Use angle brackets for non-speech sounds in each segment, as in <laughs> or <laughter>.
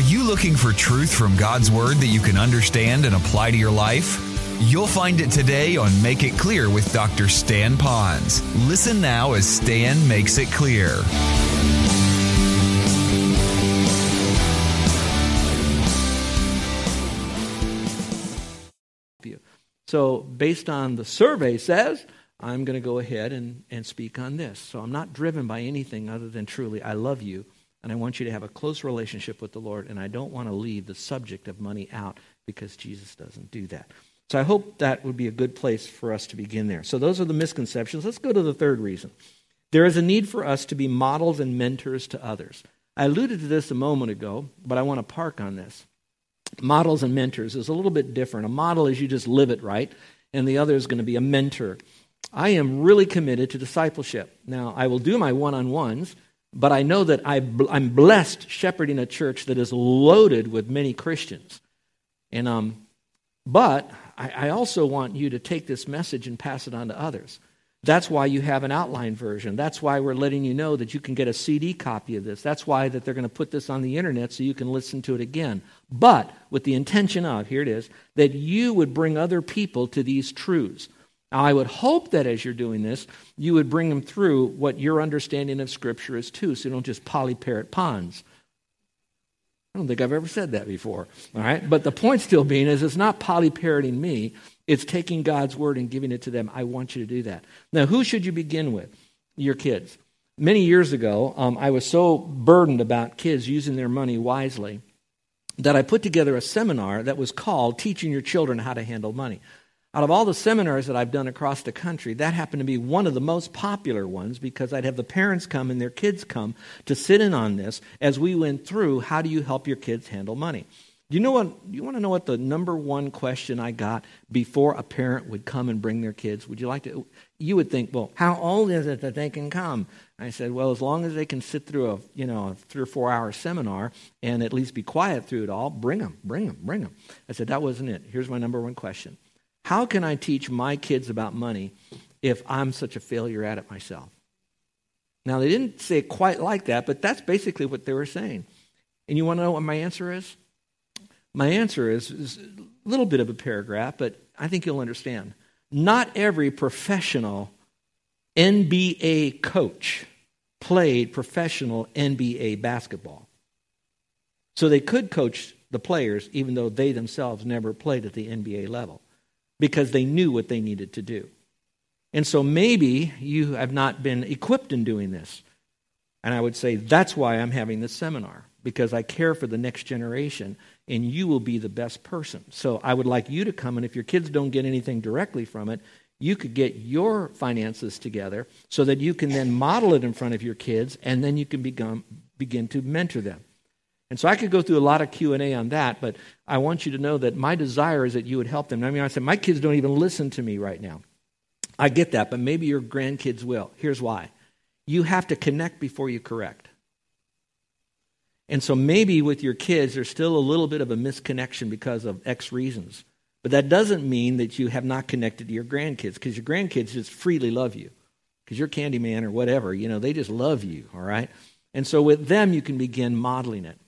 Are you looking for truth from God's Word that you can understand and apply to your life? You'll find it today on Make It Clear with Dr. Stan Ponz. Listen now as Stan makes it clear. So, based on the survey says, I'm going to go ahead and, and speak on this. So, I'm not driven by anything other than truly, I love you, and I want you to have a close relationship with the Lord, and I don't want to leave the subject of money out because Jesus doesn't do that. So I hope that would be a good place for us to begin there. So those are the misconceptions. Let's go to the third reason. There is a need for us to be models and mentors to others. I alluded to this a moment ago, but I want to park on this. Models and mentors is a little bit different. A model is you just live it right, and the other is going to be a mentor. I am really committed to discipleship. Now, I will do my one on ones, but I know that I'm blessed shepherding a church that is loaded with many Christians. And um, but I, I also want you to take this message and pass it on to others. That's why you have an outline version. That's why we're letting you know that you can get a CD copy of this. That's why that they're going to put this on the internet so you can listen to it again. But with the intention of, here it is, that you would bring other people to these truths. Now, I would hope that as you're doing this, you would bring them through what your understanding of Scripture is too, so you don't just polyparrot Ponz. I don't think I've ever said that before. All right? But the point still being is it's not polyparroting me, it's taking God's word and giving it to them. I want you to do that. Now, who should you begin with? Your kids. Many years ago, um, I was so burdened about kids using their money wisely that I put together a seminar that was called Teaching Your Children How to Handle Money. Out of all the seminars that I've done across the country, that happened to be one of the most popular ones because I'd have the parents come and their kids come to sit in on this as we went through how do you help your kids handle money. Do you know what you want to know what the number one question I got before a parent would come and bring their kids? Would you like to you would think, well, how old is it that they can come? I said, well, as long as they can sit through a, you know, a 3 or 4 hour seminar and at least be quiet through it all, bring them, bring them, bring them. I said that wasn't it. Here's my number one question. How can I teach my kids about money if I'm such a failure at it myself? Now, they didn't say it quite like that, but that's basically what they were saying. And you want to know what my answer is? My answer is, is a little bit of a paragraph, but I think you'll understand. Not every professional NBA coach played professional NBA basketball. So they could coach the players even though they themselves never played at the NBA level because they knew what they needed to do. And so maybe you have not been equipped in doing this. And I would say that's why I'm having this seminar, because I care for the next generation, and you will be the best person. So I would like you to come, and if your kids don't get anything directly from it, you could get your finances together so that you can then model it in front of your kids, and then you can become, begin to mentor them. And so I could go through a lot of Q&A on that, but I want you to know that my desire is that you would help them. I mean, I said, my kids don't even listen to me right now. I get that, but maybe your grandkids will. Here's why. You have to connect before you correct. And so maybe with your kids, there's still a little bit of a misconnection because of X reasons. But that doesn't mean that you have not connected to your grandkids because your grandkids just freely love you because you're Candyman or whatever. You know, they just love you, all right? And so with them, you can begin modeling it.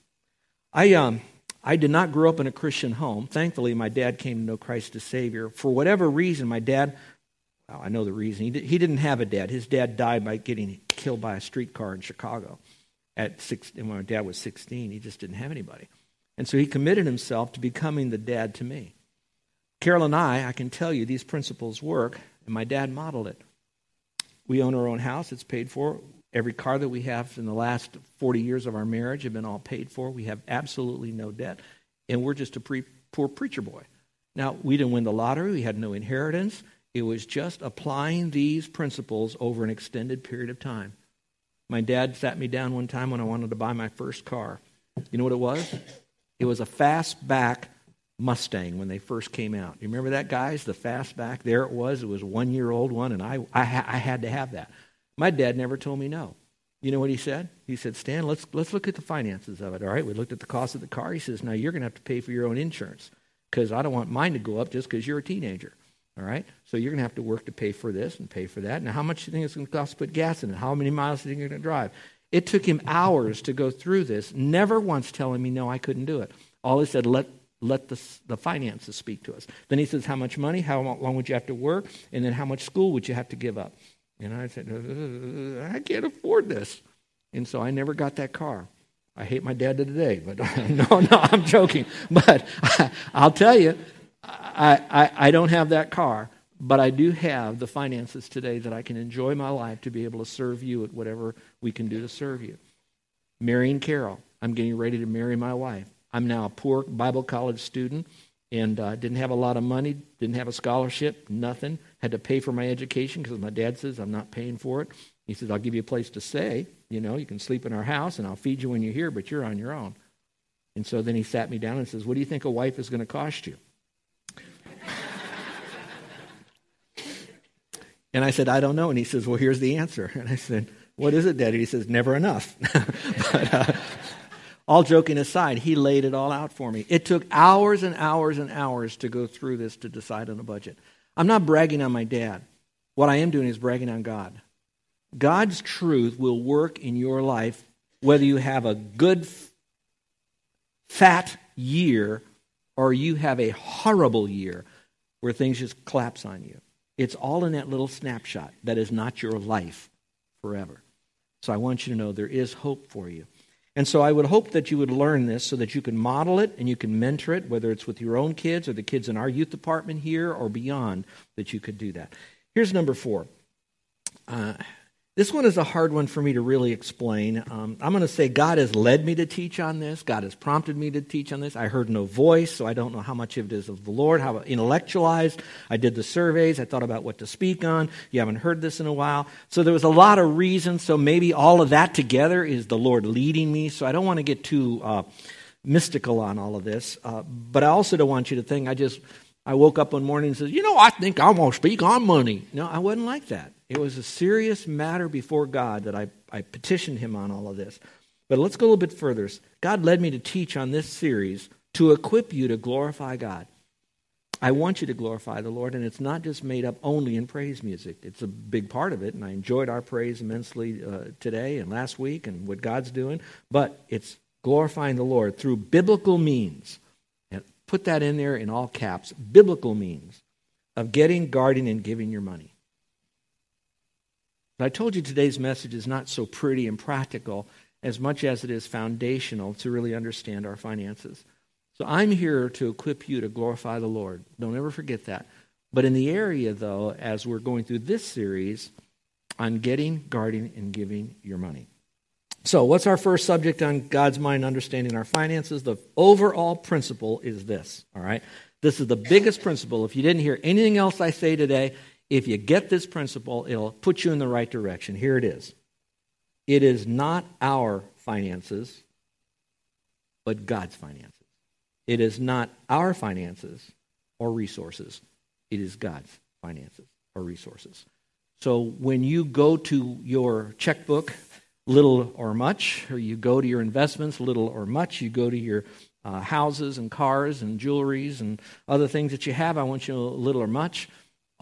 I, um, I did not grow up in a Christian home. Thankfully, my dad came to know Christ as Savior. For whatever reason, my dad, well, I know the reason, he, did, he didn't have a dad. His dad died by getting killed by a streetcar in Chicago at six, when my dad was 16. He just didn't have anybody. And so he committed himself to becoming the dad to me. Carol and I, I can tell you these principles work, and my dad modeled it. We own our own house, it's paid for. Every car that we have in the last 40 years of our marriage have been all paid for. We have absolutely no debt. And we're just a pre- poor preacher boy. Now, we didn't win the lottery, we had no inheritance. It was just applying these principles over an extended period of time. My dad sat me down one time when I wanted to buy my first car. You know what it was? It was a fastback Mustang when they first came out. You remember that, guys? The fastback? There it was. It was one year old one, and I, I, I had to have that. My dad never told me no. You know what he said? He said, Stan, let's, let's look at the finances of it. All right, we looked at the cost of the car. He says, now you're going to have to pay for your own insurance because I don't want mine to go up just because you're a teenager. All right, so you're going to have to work to pay for this and pay for that. Now, how much do you think it's going to cost to put gas in it? How many miles do you think you're going to drive? It took him hours to go through this, never once telling me, no, I couldn't do it. All he said, let, let the, the finances speak to us. Then he says, how much money, how long would you have to work, and then how much school would you have to give up? And I said, uh, I can't afford this. And so I never got that car. I hate my dad to today, but <laughs> no, no, I'm joking. But <laughs> I, will tell you, I, I, I don't have that car, but I do have the finances today that I can enjoy my life to be able to serve you at whatever we can do to serve you. Marrying Carol, I'm getting ready to marry my wife. I'm now a poor Bible college student and uh, didn't have a lot of money, didn't have a scholarship, nothing. Had to pay for my education because my dad says I'm not paying for it. He says, I'll give you a place to stay. You know, you can sleep in our house and I'll feed you when you're here, but you're on your own. And so then he sat me down and says, What do you think a wife is going to cost you? <laughs> and I said, I don't know. And he says, Well, here's the answer. <laughs> And I said, What is it, Daddy? He says, Never enough. <laughs> but, uh, all joking aside, he laid it all out for me. It took hours and hours and hours to go through this to decide on a budget. I'm not bragging on my dad. What I am doing is bragging on God. God's truth will work in your life whether you have a good, fat year or you have a horrible year where things just collapse on you. It's all in that little snapshot that is not your life forever. So I want you to know there is hope for you. And so I would hope that you would learn this so that you can model it and you can mentor it, whether it's with your own kids or the kids in our youth department here or beyond, that you could do that. Here's number four. Uh, this one is a hard one for me to really explain. Um, I'm going to say God has led me to teach on this. God has prompted me to teach on this. I heard no voice, so I don't know how much of it is of the Lord, how intellectualized. I did the surveys. I thought about what to speak on. You haven't heard this in a while. So there was a lot of reasons. So maybe all of that together is the Lord leading me. So I don't want to get too uh, mystical on all of this. Uh, but I also don't want you to think I just I woke up one morning and said, you know, I think I'm going to speak on money. No, I wasn't like that. It was a serious matter before God that I, I petitioned him on all of this. But let's go a little bit further. God led me to teach on this series to equip you to glorify God. I want you to glorify the Lord, and it's not just made up only in praise music. It's a big part of it, and I enjoyed our praise immensely uh, today and last week and what God's doing. But it's glorifying the Lord through biblical means. Put that in there in all caps biblical means of getting, guarding, and giving your money. But I told you today's message is not so pretty and practical as much as it is foundational to really understand our finances. So I'm here to equip you to glorify the Lord. Don't ever forget that. But in the area, though, as we're going through this series on getting, guarding, and giving your money. So, what's our first subject on God's mind understanding our finances? The overall principle is this, all right? This is the biggest principle. If you didn't hear anything else I say today, if you get this principle, it'll put you in the right direction. Here it is it is not our finances, but God's finances. It is not our finances or resources, it is God's finances or resources. So when you go to your checkbook, little or much, or you go to your investments, little or much, you go to your uh, houses and cars and jewelries and other things that you have, I want you little or much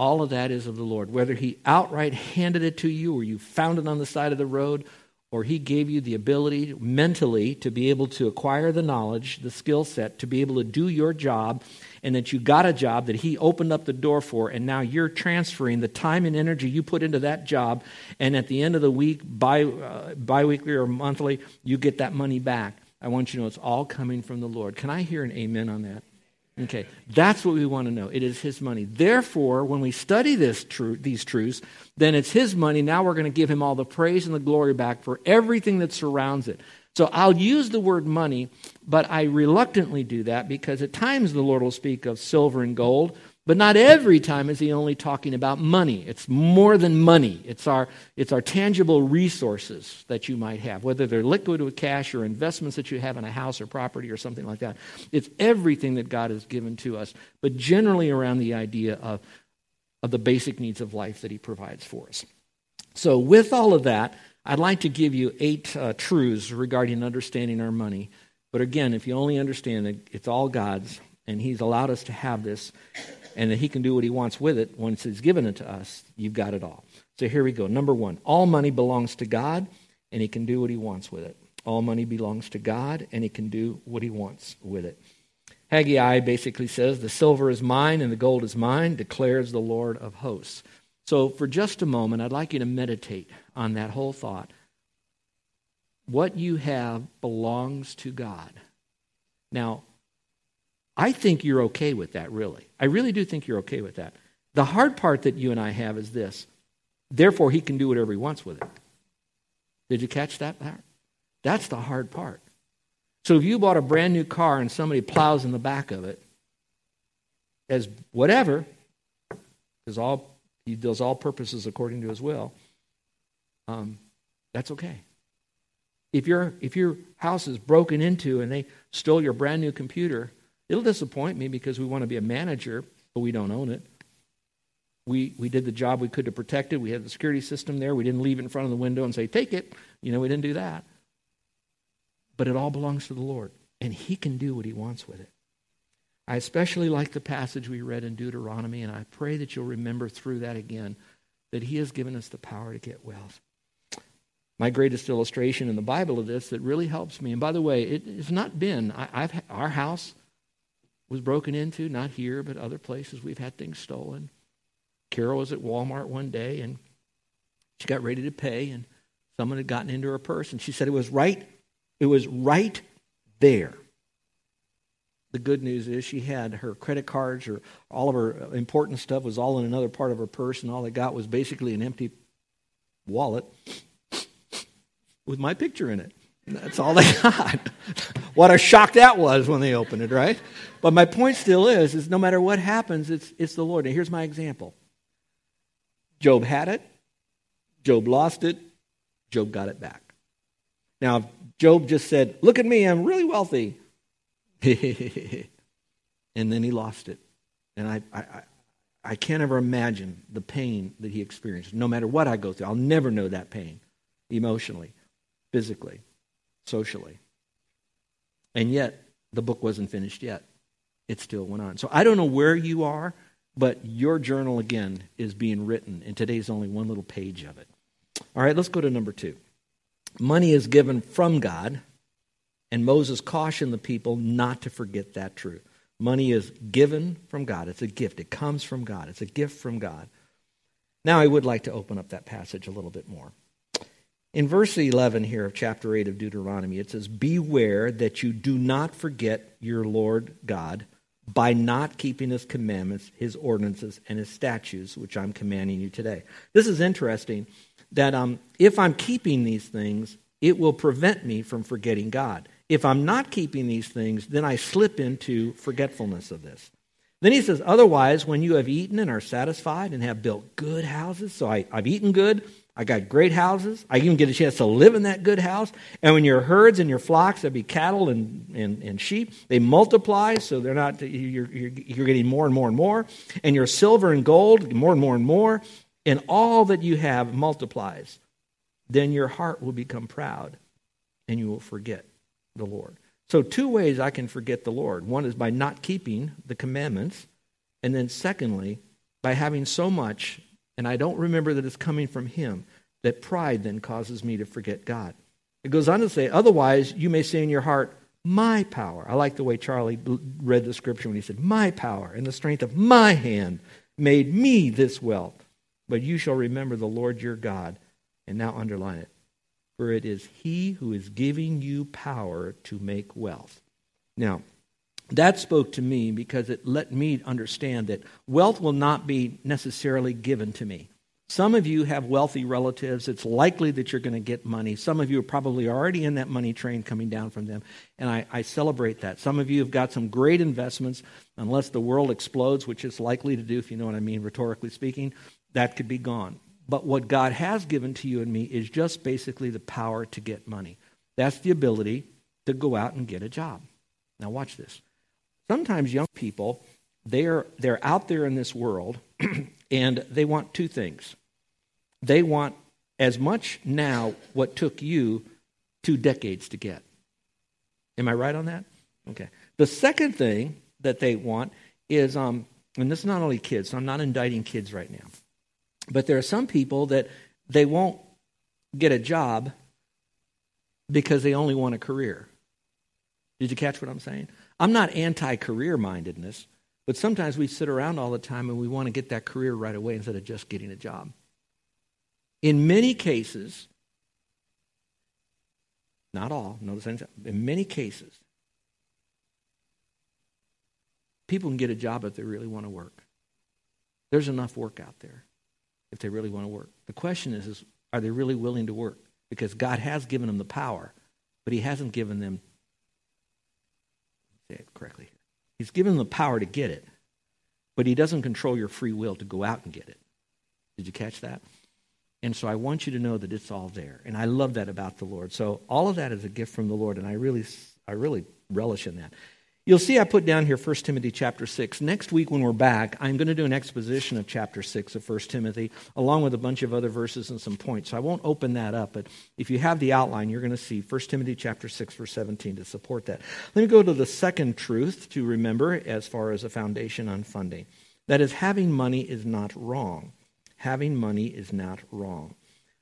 all of that is of the Lord. Whether He outright handed it to you, or you found it on the side of the road, or He gave you the ability mentally to be able to acquire the knowledge, the skill set, to be able to do your job, and that you got a job that He opened up the door for, and now you're transferring the time and energy you put into that job, and at the end of the week, bi uh, biweekly or monthly, you get that money back. I want you to know it's all coming from the Lord. Can I hear an amen on that? Okay, that's what we want to know. It is His money. Therefore, when we study this tru- these truths, then it's His money. Now we're going to give Him all the praise and the glory back for everything that surrounds it. So I'll use the word money, but I reluctantly do that because at times the Lord will speak of silver and gold, but not every time is he only talking about money. It's more than money. It's our, it's our tangible resources that you might have, whether they're liquid with cash or investments that you have in a house or property or something like that. It's everything that God has given to us, but generally around the idea of, of the basic needs of life that he provides for us. So, with all of that, I'd like to give you eight uh, truths regarding understanding our money. But again, if you only understand that it's all God's and He's allowed us to have this, and that he can do what he wants with it once He's given it to us, you've got it all. So here we go. Number one all money belongs to God, and he can do what he wants with it. All money belongs to God, and he can do what he wants with it. Haggai basically says, The silver is mine and the gold is mine, declares the Lord of hosts. So, for just a moment, I'd like you to meditate on that whole thought. What you have belongs to God. Now, I think you're okay with that, really. I really do think you're okay with that. The hard part that you and I have is this therefore, he can do whatever he wants with it. Did you catch that part? That's the hard part. So if you bought a brand new car and somebody plows in the back of it as whatever, because all he does all purposes according to his will, um, that's okay. If your if your house is broken into and they stole your brand new computer, it'll disappoint me because we want to be a manager, but we don't own it. We we did the job we could to protect it. We had the security system there. We didn't leave it in front of the window and say, "Take it." You know, we didn't do that. But it all belongs to the Lord, and He can do what He wants with it. I especially like the passage we read in Deuteronomy, and I pray that you'll remember through that again that He has given us the power to get wealth. My greatest illustration in the Bible of this that really helps me, and by the way, it has not been, I, have our house was broken into, not here, but other places. We've had things stolen. Carol was at Walmart one day, and she got ready to pay, and someone had gotten into her purse, and she said it was right it was right there. The good news is she had her credit cards or all of her important stuff was all in another part of her purse, and all they got was basically an empty wallet with my picture in it. That's all they <laughs> got. what a shock that was when they opened it, right? But my point still is, is no matter what happens, it's, it's the Lord. And here's my example. Job had it. Job lost it. Job got it back. Now, Job just said, Look at me, I'm really wealthy. <laughs> and then he lost it. And I, I, I can't ever imagine the pain that he experienced. No matter what I go through, I'll never know that pain emotionally, physically, socially. And yet, the book wasn't finished yet. It still went on. So I don't know where you are, but your journal, again, is being written, and today's only one little page of it. All right, let's go to number two. Money is given from God, and Moses cautioned the people not to forget that truth. Money is given from God. It's a gift. It comes from God. It's a gift from God. Now, I would like to open up that passage a little bit more. In verse 11 here of chapter 8 of Deuteronomy, it says, Beware that you do not forget your Lord God by not keeping his commandments, his ordinances, and his statutes, which I'm commanding you today. This is interesting that um, if I'm keeping these things, it will prevent me from forgetting God. If I'm not keeping these things, then I slip into forgetfulness of this. Then he says, Otherwise, when you have eaten and are satisfied and have built good houses, so I, I've eaten good, I got great houses, I even get a chance to live in that good house. And when your herds and your flocks, that be cattle and, and, and sheep, they multiply, so they're not, you're, you're, you're getting more and more and more. And your silver and gold, more and more and more and all that you have multiplies, then your heart will become proud and you will forget the Lord. So, two ways I can forget the Lord one is by not keeping the commandments, and then secondly, by having so much, and I don't remember that it's coming from Him, that pride then causes me to forget God. It goes on to say, otherwise, you may say in your heart, my power. I like the way Charlie read the scripture when he said, My power and the strength of my hand made me this wealth. But you shall remember the Lord your God. And now underline it. For it is he who is giving you power to make wealth. Now, that spoke to me because it let me understand that wealth will not be necessarily given to me. Some of you have wealthy relatives. It's likely that you're going to get money. Some of you are probably already in that money train coming down from them. And I, I, celebrate that. Some of you have got some great investments, unless the world explodes, which it's likely to do, if you know what I mean, rhetorically speaking that could be gone. But what God has given to you and me is just basically the power to get money. That's the ability to go out and get a job. Now, watch this. Sometimes young people, they're, they're out there in this world <clears throat> and they want two things. They want as much now what took you two decades to get. Am I right on that? Okay. The second thing that they want is, um, and this is not only kids, so I'm not indicting kids right now. But there are some people that they won't get a job because they only want a career. Did you catch what I'm saying? I'm not anti career mindedness, but sometimes we sit around all the time and we want to get that career right away instead of just getting a job. In many cases, not all, no sense, in many cases, people can get a job if they really want to work. There's enough work out there if they really want to work. The question is, is are they really willing to work? Because God has given them the power, but He hasn't given them, say it correctly here. He's given them the power to get it, but He doesn't control your free will to go out and get it. Did you catch that? And so I want you to know that it's all there. And I love that about the Lord. So all of that is a gift from the Lord, and I really, I really relish in that. You'll see I put down here 1 Timothy chapter 6. Next week when we're back, I'm going to do an exposition of chapter 6 of 1 Timothy, along with a bunch of other verses and some points. So I won't open that up, but if you have the outline, you're going to see 1 Timothy chapter 6, verse 17 to support that. Let me go to the second truth to remember as far as a foundation on funding. That is, having money is not wrong. Having money is not wrong.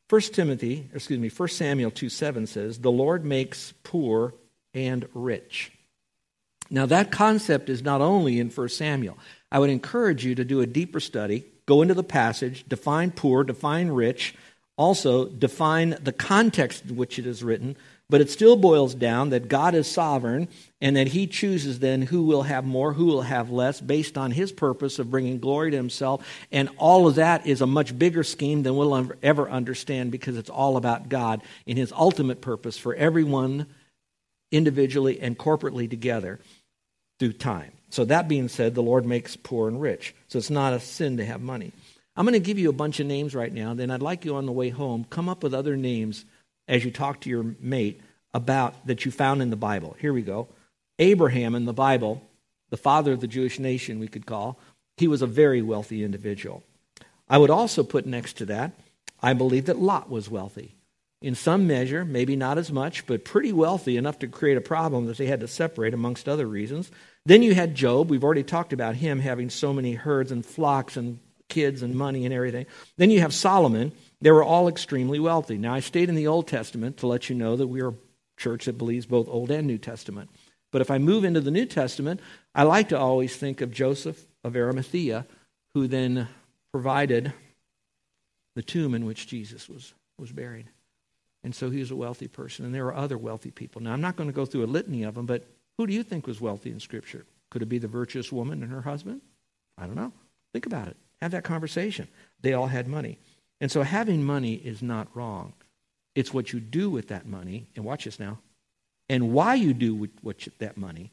1 Timothy, excuse me, 1 Samuel 2 7 says, The Lord makes poor and rich. Now, that concept is not only in 1 Samuel. I would encourage you to do a deeper study, go into the passage, define poor, define rich, also define the context in which it is written, but it still boils down that God is sovereign and that He chooses then who will have more, who will have less, based on His purpose of bringing glory to Himself. And all of that is a much bigger scheme than we'll ever understand because it's all about God in His ultimate purpose for everyone individually and corporately together through time. So, that being said, the Lord makes poor and rich. So, it's not a sin to have money. I'm going to give you a bunch of names right now. Then I'd like you on the way home, come up with other names as you talk to your mate about that you found in the Bible. Here we go. Abraham in the Bible, the father of the Jewish nation, we could call, he was a very wealthy individual. I would also put next to that, I believe that Lot was wealthy in some measure, maybe not as much, but pretty wealthy enough to create a problem that they had to separate, amongst other reasons. Then you had Job. We've already talked about him having so many herds and flocks and kids and money and everything. Then you have Solomon. They were all extremely wealthy. Now, I stayed in the Old Testament to let you know that we are a church that believes both Old and New Testament. But if I move into the New Testament, I like to always think of Joseph of Arimathea, who then provided the tomb in which Jesus was, was buried. And so he was a wealthy person. And there are other wealthy people. Now, I'm not going to go through a litany of them, but who do you think was wealthy in Scripture? Could it be the virtuous woman and her husband? I don't know. Think about it. Have that conversation. They all had money. And so having money is not wrong. It's what you do with that money, and watch this now, and why you do with what you, that money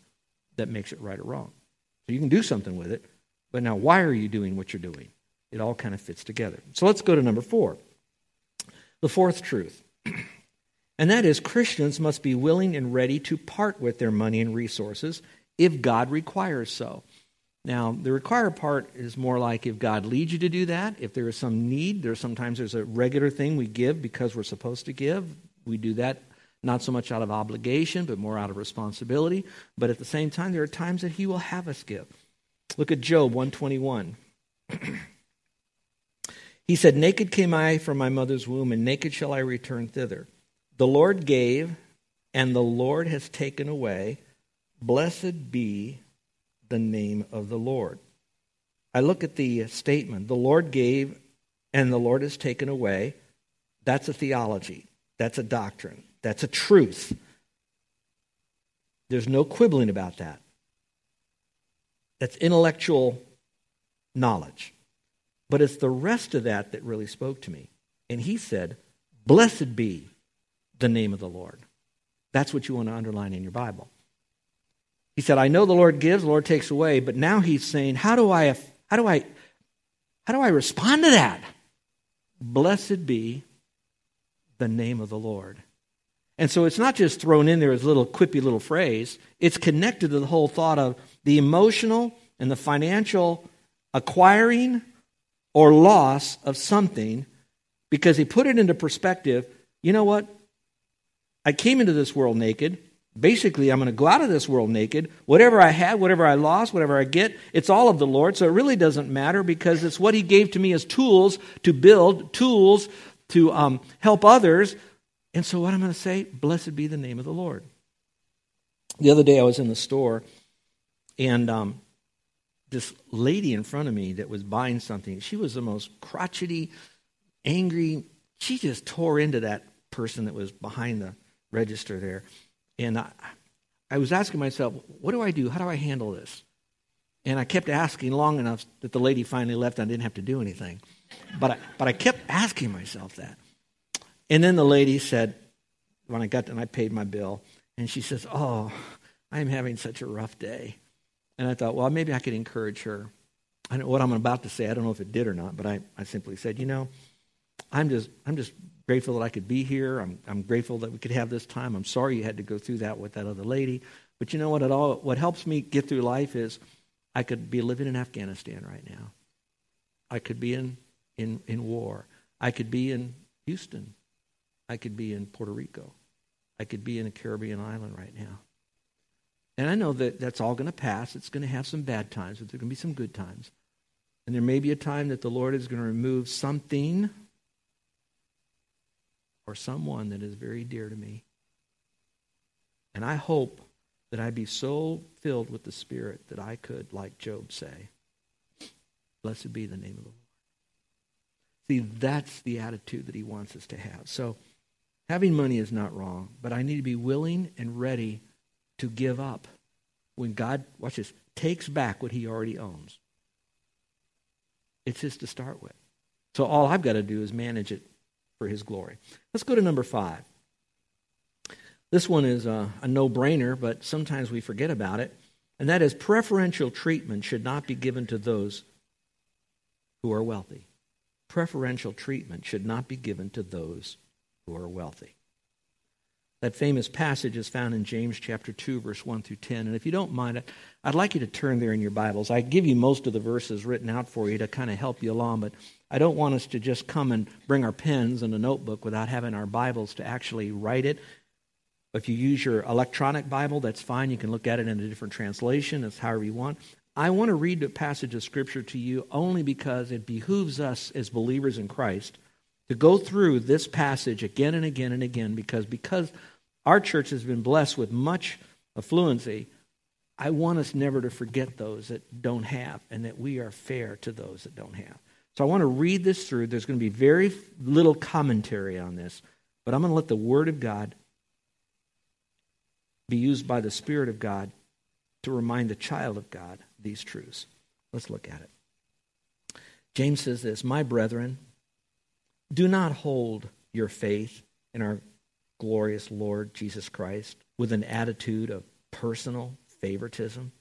that makes it right or wrong. So you can do something with it, but now why are you doing what you're doing? It all kind of fits together. So let's go to number four. The fourth truth <clears throat> and that is Christians must be willing and ready to part with their money and resources if God requires so. Now, the require part is more like if God leads you to do that, if there is some need, there's sometimes there's a regular thing we give because we're supposed to give. We do that not so much out of obligation, but more out of responsibility. But at the same time, there are times that he will have us give. Look at Job 121. <clears throat> He said, Naked came I from my mother's womb, and naked shall I return thither. The Lord gave, and the Lord has taken away. Blessed be the name of the Lord. I look at the statement, the Lord gave, and the Lord has taken away. That's a theology. That's a doctrine. That's a truth. There's no quibbling about that. That's intellectual knowledge. But it's the rest of that that really spoke to me. And he said, Blessed be the name of the Lord. That's what you want to underline in your Bible. He said, I know the Lord gives, the Lord takes away, but now he's saying, how do I how do I how do I respond to that? Blessed be the name of the Lord. And so it's not just thrown in there as a little quippy little phrase, it's connected to the whole thought of the emotional and the financial acquiring or loss of something because he put it into perspective. You know what? I came into this world naked. Basically, I'm going to go out of this world naked. Whatever I have, whatever I lost, whatever I get, it's all of the Lord. So it really doesn't matter because it's what He gave to me as tools to build, tools to um, help others. And so, what I'm going to say, blessed be the name of the Lord. The other day, I was in the store, and um, this lady in front of me that was buying something, she was the most crotchety, angry. She just tore into that person that was behind the register there. And I, I was asking myself, what do I do? How do I handle this? And I kept asking long enough that the lady finally left and I didn't have to do anything. But I, but I kept asking myself that. And then the lady said, when I got and I paid my bill, and she says, Oh, I'm having such a rough day. And I thought, well, maybe I could encourage her. I know what I'm about to say. I don't know if it did or not, but I, I simply said, you know, I'm just I'm just grateful that I could be here. I'm I'm grateful that we could have this time. I'm sorry you had to go through that with that other lady. But you know what? It all what helps me get through life is I could be living in Afghanistan right now. I could be in in, in war. I could be in Houston. I could be in Puerto Rico. I could be in a Caribbean island right now. And I know that that's all going to pass. It's going to have some bad times, but there are going to be some good times. And there may be a time that the Lord is going to remove something or someone that is very dear to me. And I hope that I be so filled with the Spirit that I could, like Job, say, Blessed be the name of the Lord. See, that's the attitude that he wants us to have. So, having money is not wrong, but I need to be willing and ready to give up when God, watch this, takes back what he already owns. It's his to start with. So all I've got to do is manage it for his glory. Let's go to number five. This one is uh, a, a no brainer, but sometimes we forget about it. And that is preferential treatment should not be given to those who are wealthy. Preferential treatment should not be given to those who are wealthy. That famous passage is found in James chapter 2, verse 1 through 10. And if you don't mind, I'd like you to turn there in your Bibles. I give you most of the verses written out for you to kind of help you along, but I don't want us to just come and bring our pens and a notebook without having our Bibles to actually write it. If you use your electronic Bible, that's fine. You can look at it in a different translation. It's however you want. I want to read a passage of Scripture to you only because it behooves us as believers in Christ to go through this passage again and again and again because because our church has been blessed with much affluency i want us never to forget those that don't have and that we are fair to those that don't have. So i want to read this through. There's going to be very little commentary on this but i'm going to let the word of god be used by the spirit of god to remind the child of god these truths. Let's look at it. James says this my brethren do not hold your faith in our glorious Lord Jesus Christ with an attitude of personal favoritism.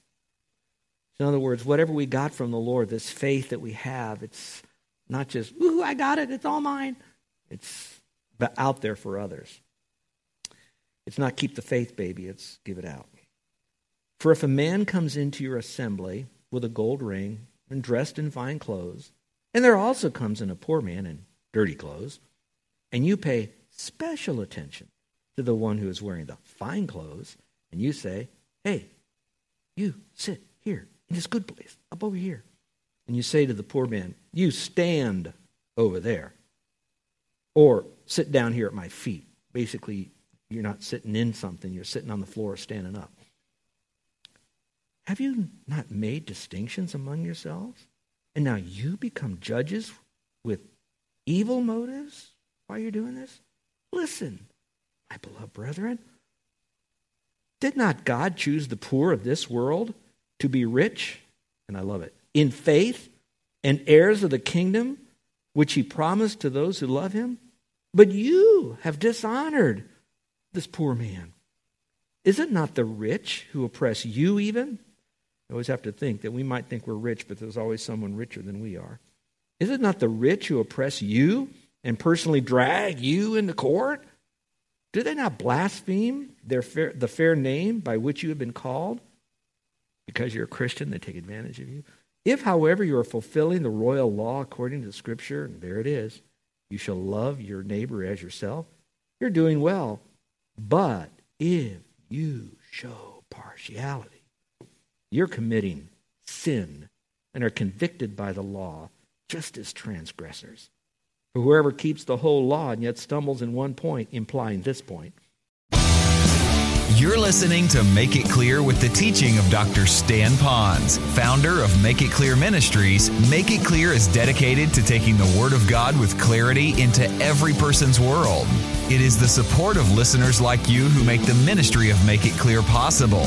In other words, whatever we got from the Lord, this faith that we have, it's not just, ooh, I got it, it's all mine. It's out there for others. It's not keep the faith, baby, it's give it out. For if a man comes into your assembly with a gold ring and dressed in fine clothes, and there also comes in a poor man and dirty clothes, and you pay special attention to the one who is wearing the fine clothes, and you say, Hey, you sit here in this good place, up over here. And you say to the poor man, You stand over there. Or sit down here at my feet. Basically, you're not sitting in something, you're sitting on the floor standing up. Have you not made distinctions among yourselves? And now you become judges with evil motives while you're doing this? Listen, my beloved brethren. Did not God choose the poor of this world to be rich? And I love it. In faith and heirs of the kingdom which he promised to those who love him? But you have dishonored this poor man. Is it not the rich who oppress you even? I always have to think that we might think we're rich, but there's always someone richer than we are. Is it not the rich who oppress you and personally drag you into court? Do they not blaspheme their fair, the fair name by which you have been called? Because you're a Christian, they take advantage of you. If, however, you are fulfilling the royal law according to the Scripture, and there it is, you shall love your neighbor as yourself, you're doing well. But if you show partiality, you're committing sin and are convicted by the law just as transgressors. For whoever keeps the whole law and yet stumbles in one point, implying this point. You're listening to Make It Clear with the teaching of Dr. Stan Ponz, founder of Make It Clear Ministries. Make It Clear is dedicated to taking the Word of God with clarity into every person's world. It is the support of listeners like you who make the ministry of Make It Clear possible.